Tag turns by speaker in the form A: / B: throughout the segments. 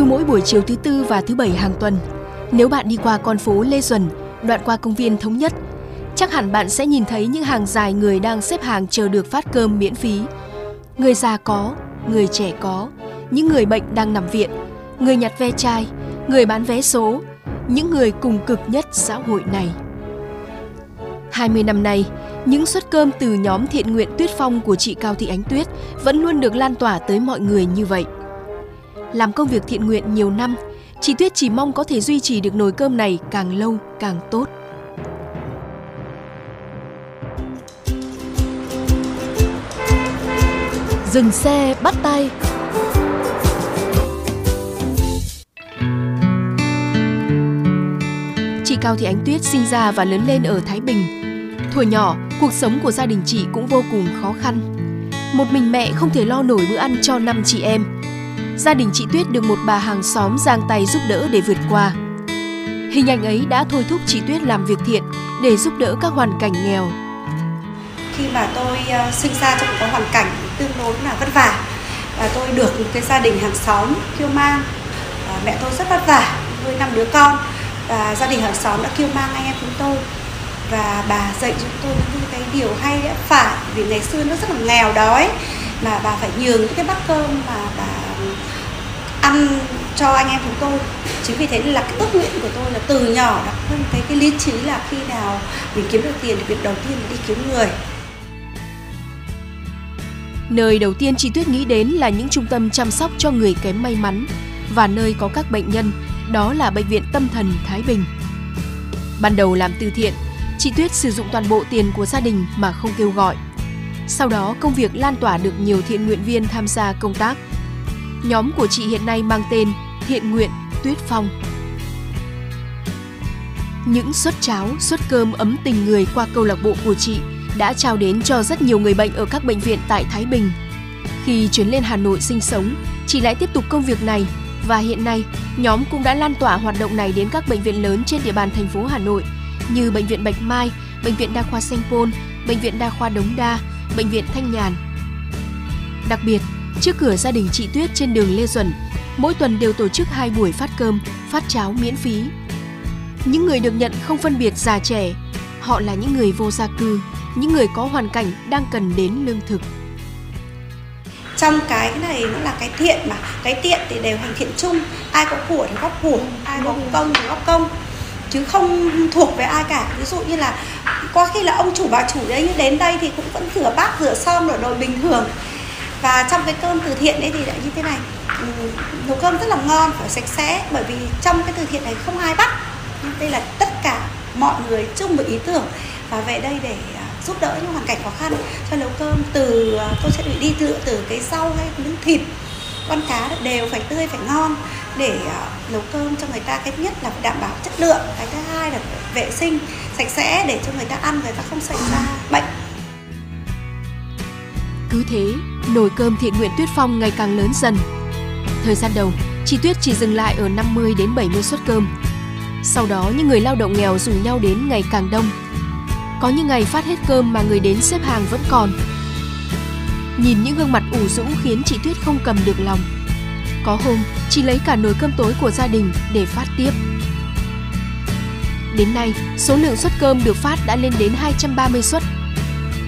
A: cứ mỗi buổi chiều thứ tư và thứ bảy hàng tuần, nếu bạn đi qua con phố Lê Duẩn, đoạn qua công viên Thống Nhất, chắc hẳn bạn sẽ nhìn thấy những hàng dài người đang xếp hàng chờ được phát cơm miễn phí. Người già có, người trẻ có, những người bệnh đang nằm viện, người nhặt ve chai, người bán vé số, những người cùng cực nhất xã hội này. 20 năm nay, những suất cơm từ nhóm thiện nguyện Tuyết Phong của chị Cao Thị Ánh Tuyết vẫn luôn được lan tỏa tới mọi người như vậy. Làm công việc thiện nguyện nhiều năm, chị Tuyết chỉ mong có thể duy trì được nồi cơm này càng lâu càng tốt. Dừng xe bắt tay Chị Cao Thị Ánh Tuyết sinh ra và lớn lên ở Thái Bình. Thuở nhỏ, cuộc sống của gia đình chị cũng vô cùng khó khăn. Một mình mẹ không thể lo nổi bữa ăn cho năm chị em. Gia đình chị Tuyết được một bà hàng xóm giang tay giúp đỡ để vượt qua. Hình ảnh ấy đã thôi thúc chị Tuyết làm việc thiện để giúp đỡ các hoàn cảnh nghèo.
B: khi mà tôi ờ, sinh ra trong một cái hoàn cảnh tương đối là vất vả, và tôi được một cái gia đình hàng xóm kêu mang ờ, mẹ tôi rất vất vả, nuôi năm đứa con, và gia đình hàng xóm đã kêu mang anh em chúng tôi và bà dạy chúng tôi những cái điều hay đã phải, vì ngày xưa nó rất là nghèo đói, mà bà phải nhường những cái bát cơm mà bà ăn cho anh em chúng tôi chính vì thế là cái ước nguyện của tôi là từ nhỏ đã hơn cái cái lý trí là khi nào mình kiếm được tiền thì việc đầu tiên là đi kiếm người
A: Nơi đầu tiên chị Tuyết nghĩ đến là những trung tâm chăm sóc cho người kém may mắn và nơi có các bệnh nhân, đó là Bệnh viện Tâm thần Thái Bình. Ban đầu làm từ thiện, chị Tuyết sử dụng toàn bộ tiền của gia đình mà không kêu gọi. Sau đó công việc lan tỏa được nhiều thiện nguyện viên tham gia công tác. Nhóm của chị hiện nay mang tên Thiện nguyện Tuyết Phong. Những suất cháo, suất cơm ấm tình người qua câu lạc bộ của chị đã trao đến cho rất nhiều người bệnh ở các bệnh viện tại Thái Bình. Khi chuyển lên Hà Nội sinh sống, chị lại tiếp tục công việc này và hiện nay nhóm cũng đã lan tỏa hoạt động này đến các bệnh viện lớn trên địa bàn thành phố Hà Nội như bệnh viện Bạch Mai, bệnh viện Đa khoa Sanh Pôn, bệnh viện Đa khoa Đống Đa, bệnh viện Thanh Nhàn. Đặc biệt, trước cửa gia đình chị Tuyết trên đường Lê Duẩn, mỗi tuần đều tổ chức hai buổi phát cơm, phát cháo miễn phí. Những người được nhận không phân biệt già trẻ, họ là những người vô gia cư, những người có hoàn cảnh đang cần đến lương thực.
B: trong cái này nó là cái thiện mà cái tiện thì đều hành thiện chung. Ai có của thì góp của ai có công thì góp công. Chứ không thuộc về ai cả. Ví dụ như là có khi là ông chủ bà chủ đấy đến đây thì cũng vẫn rửa bát rửa xong rồi đồ bình thường và trong cái cơm từ thiện ấy thì lại như thế này. Ừ, nấu cơm rất là ngon phải sạch sẽ bởi vì trong cái từ thiện này không ai bắt. Đây là tất cả mọi người chung một ý tưởng. Và về đây để à, giúp đỡ những hoàn cảnh khó khăn cho nấu cơm từ à, tôi sẽ đi từ từ cái rau hay miếng thịt. Con cá đều phải tươi phải ngon để à, nấu cơm cho người ta. Cái nhất là phải đảm bảo chất lượng. Cái thứ hai là vệ sinh sạch sẽ để cho người ta ăn người ta không xảy ra bệnh.
A: Cứ thế, nồi cơm thiện nguyện Tuyết Phong ngày càng lớn dần. Thời gian đầu, chị Tuyết chỉ dừng lại ở 50 đến 70 suất cơm. Sau đó, những người lao động nghèo rủ nhau đến ngày càng đông. Có những ngày phát hết cơm mà người đến xếp hàng vẫn còn. Nhìn những gương mặt ủ rũ khiến chị Tuyết không cầm được lòng. Có hôm, chị lấy cả nồi cơm tối của gia đình để phát tiếp. Đến nay, số lượng suất cơm được phát đã lên đến 230 suất.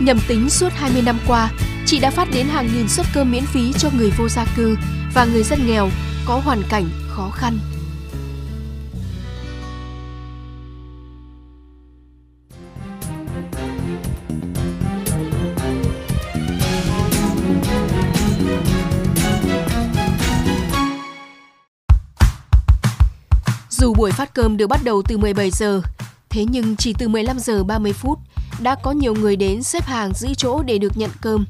A: Nhầm tính suốt 20 năm qua, chị đã phát đến hàng nghìn suất cơm miễn phí cho người vô gia cư và người dân nghèo có hoàn cảnh khó khăn. Dù buổi phát cơm được bắt đầu từ 17 giờ, thế nhưng chỉ từ 15 giờ 30 phút đã có nhiều người đến xếp hàng giữ chỗ để được nhận cơm.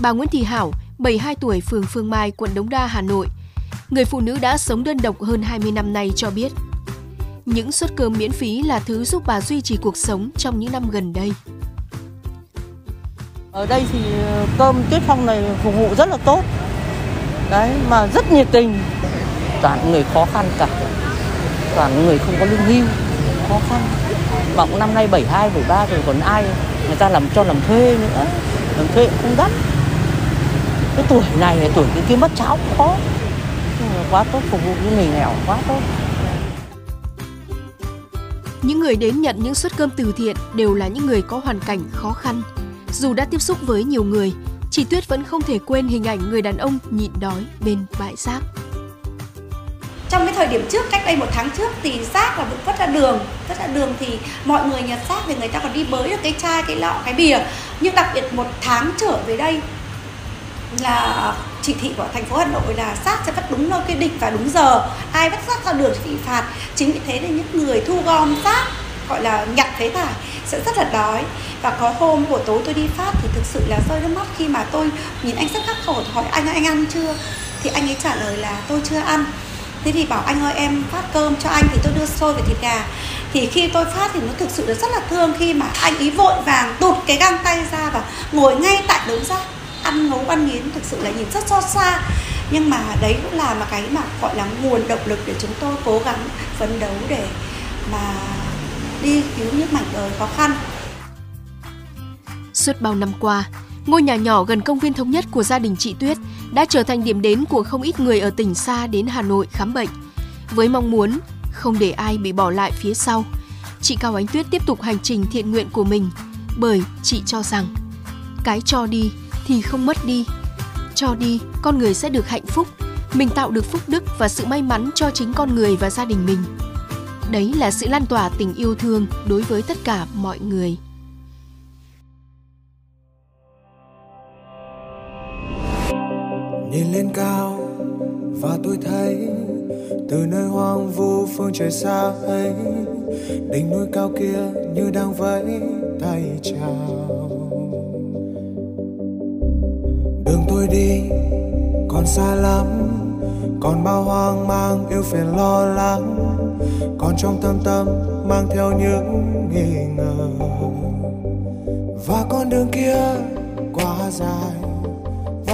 A: Bà Nguyễn Thị Hảo, 72 tuổi, phường Phương Mai, quận Đống Đa, Hà Nội, người phụ nữ đã sống đơn độc hơn 20 năm nay cho biết, những suất cơm miễn phí là thứ giúp bà duy trì cuộc sống trong những năm gần đây.
C: Ở đây thì ờ, cơm Tuyết Phong này phục vụ rất là tốt. Đấy, mà rất nhiệt tình. Toàn người khó khăn cả. Toàn người không có lương hưu, khó khăn. vọng năm nay 72, 73 rồi còn ai người ta làm cho làm thuê nữa. Làm thuê cũng không đắt. Cái tuổi này tuổi cái kia mất cháu cũng khó. Quá tốt phục vụ những người nghèo quá tốt.
A: Những người đến nhận những suất cơm từ thiện đều là những người có hoàn cảnh khó khăn. Dù đã tiếp xúc với nhiều người, chị Tuyết vẫn không thể quên hình ảnh người đàn ông nhịn đói bên bãi rác.
B: Trong cái thời điểm trước, cách đây một tháng trước thì rác là vứt ra đường. Vứt ra đường thì mọi người nhặt rác thì người ta còn đi bới được cái chai, cái lọ, cái bìa. Nhưng đặc biệt một tháng trở về đây là chỉ thị của thành phố Hà Nội là rác sẽ vứt đúng nơi quy định và đúng giờ. Ai vứt rác ra đường thì bị phạt. Chính vì thế nên những người thu gom rác gọi là nhặt phế thải sẽ rất là đói. Và có hôm buổi tối tôi đi phát thì thực sự là rơi nước mắt khi mà tôi nhìn anh rất khắc khổ hỏi anh anh ăn chưa? Thì anh ấy trả lời là tôi chưa ăn thế thì bảo anh ơi em phát cơm cho anh thì tôi đưa xôi và thịt gà. Thì khi tôi phát thì nó thực sự là rất là thương khi mà anh ý vội vàng tụt cái găng tay ra và ngồi ngay tại đống rác. Ăn ngấu ăn nghiến thực sự là nhìn rất xót xa. Nhưng mà đấy cũng là mà cái mà gọi là nguồn động lực để chúng tôi cố gắng phấn đấu để mà đi cứu những mảnh đời khó khăn.
A: Suốt bao năm qua, ngôi nhà nhỏ gần công viên thống nhất của gia đình chị Tuyết đã trở thành điểm đến của không ít người ở tỉnh xa đến Hà Nội khám bệnh. Với mong muốn không để ai bị bỏ lại phía sau, chị Cao Ánh Tuyết tiếp tục hành trình thiện nguyện của mình bởi chị cho rằng cái cho đi thì không mất đi. Cho đi, con người sẽ được hạnh phúc, mình tạo được phúc đức và sự may mắn cho chính con người và gia đình mình. Đấy là sự lan tỏa tình yêu thương đối với tất cả mọi người.
D: Nhìn lên cao và tôi thấy từ nơi hoang vu phương trời xa ấy, đỉnh núi cao kia như đang vẫy tay chào. Đường tôi đi còn xa lắm, còn bao hoang mang yêu phiền lo lắng, còn trong thâm tâm mang theo những nghi ngờ. Và con đường kia quá dài.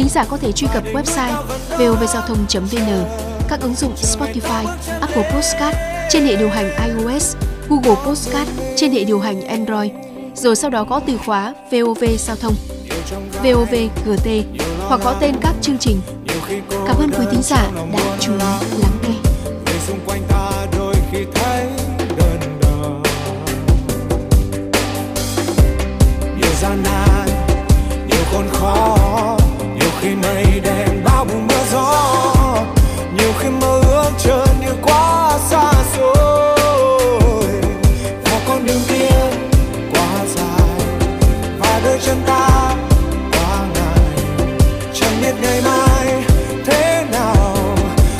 A: thính giả có thể truy cập website vovgiao thông.vn, các ứng dụng Spotify, Apple Podcast trên hệ điều hành iOS, Google Podcast trên hệ điều hành Android, rồi sau đó gõ từ khóa VOV Giao thông, VOV GT hoặc gõ tên các chương trình. Cảm ơn quý thính giả đã chú ý lắng nghe.
D: Ngày mai thế nào?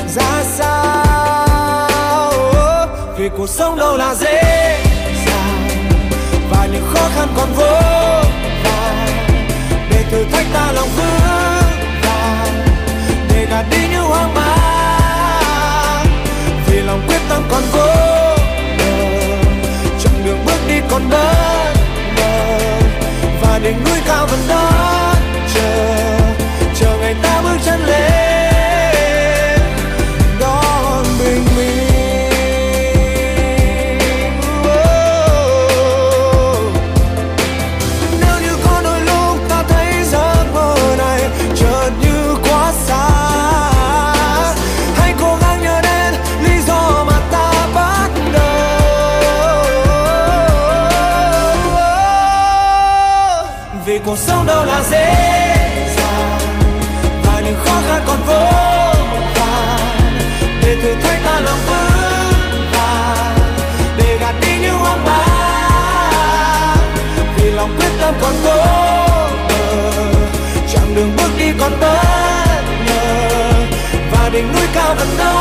D: Ra sao? Vì cuộc sống đâu là dễ dàng, và những khó khăn còn vô vàn. Để thử thách ta lòng vững vàng, để gạt đi những hoang mang cuộc sống đâu là dễ dàng. Và những khó khăn còn vô vàn. Để thử thách ta lòng vững vàng. Để gạt đi những hoang mang. Vì lòng quyết tâm còn cố bờ. Chặng đường bước đi còn bất ngờ. Và đỉnh núi cao vẫn đâu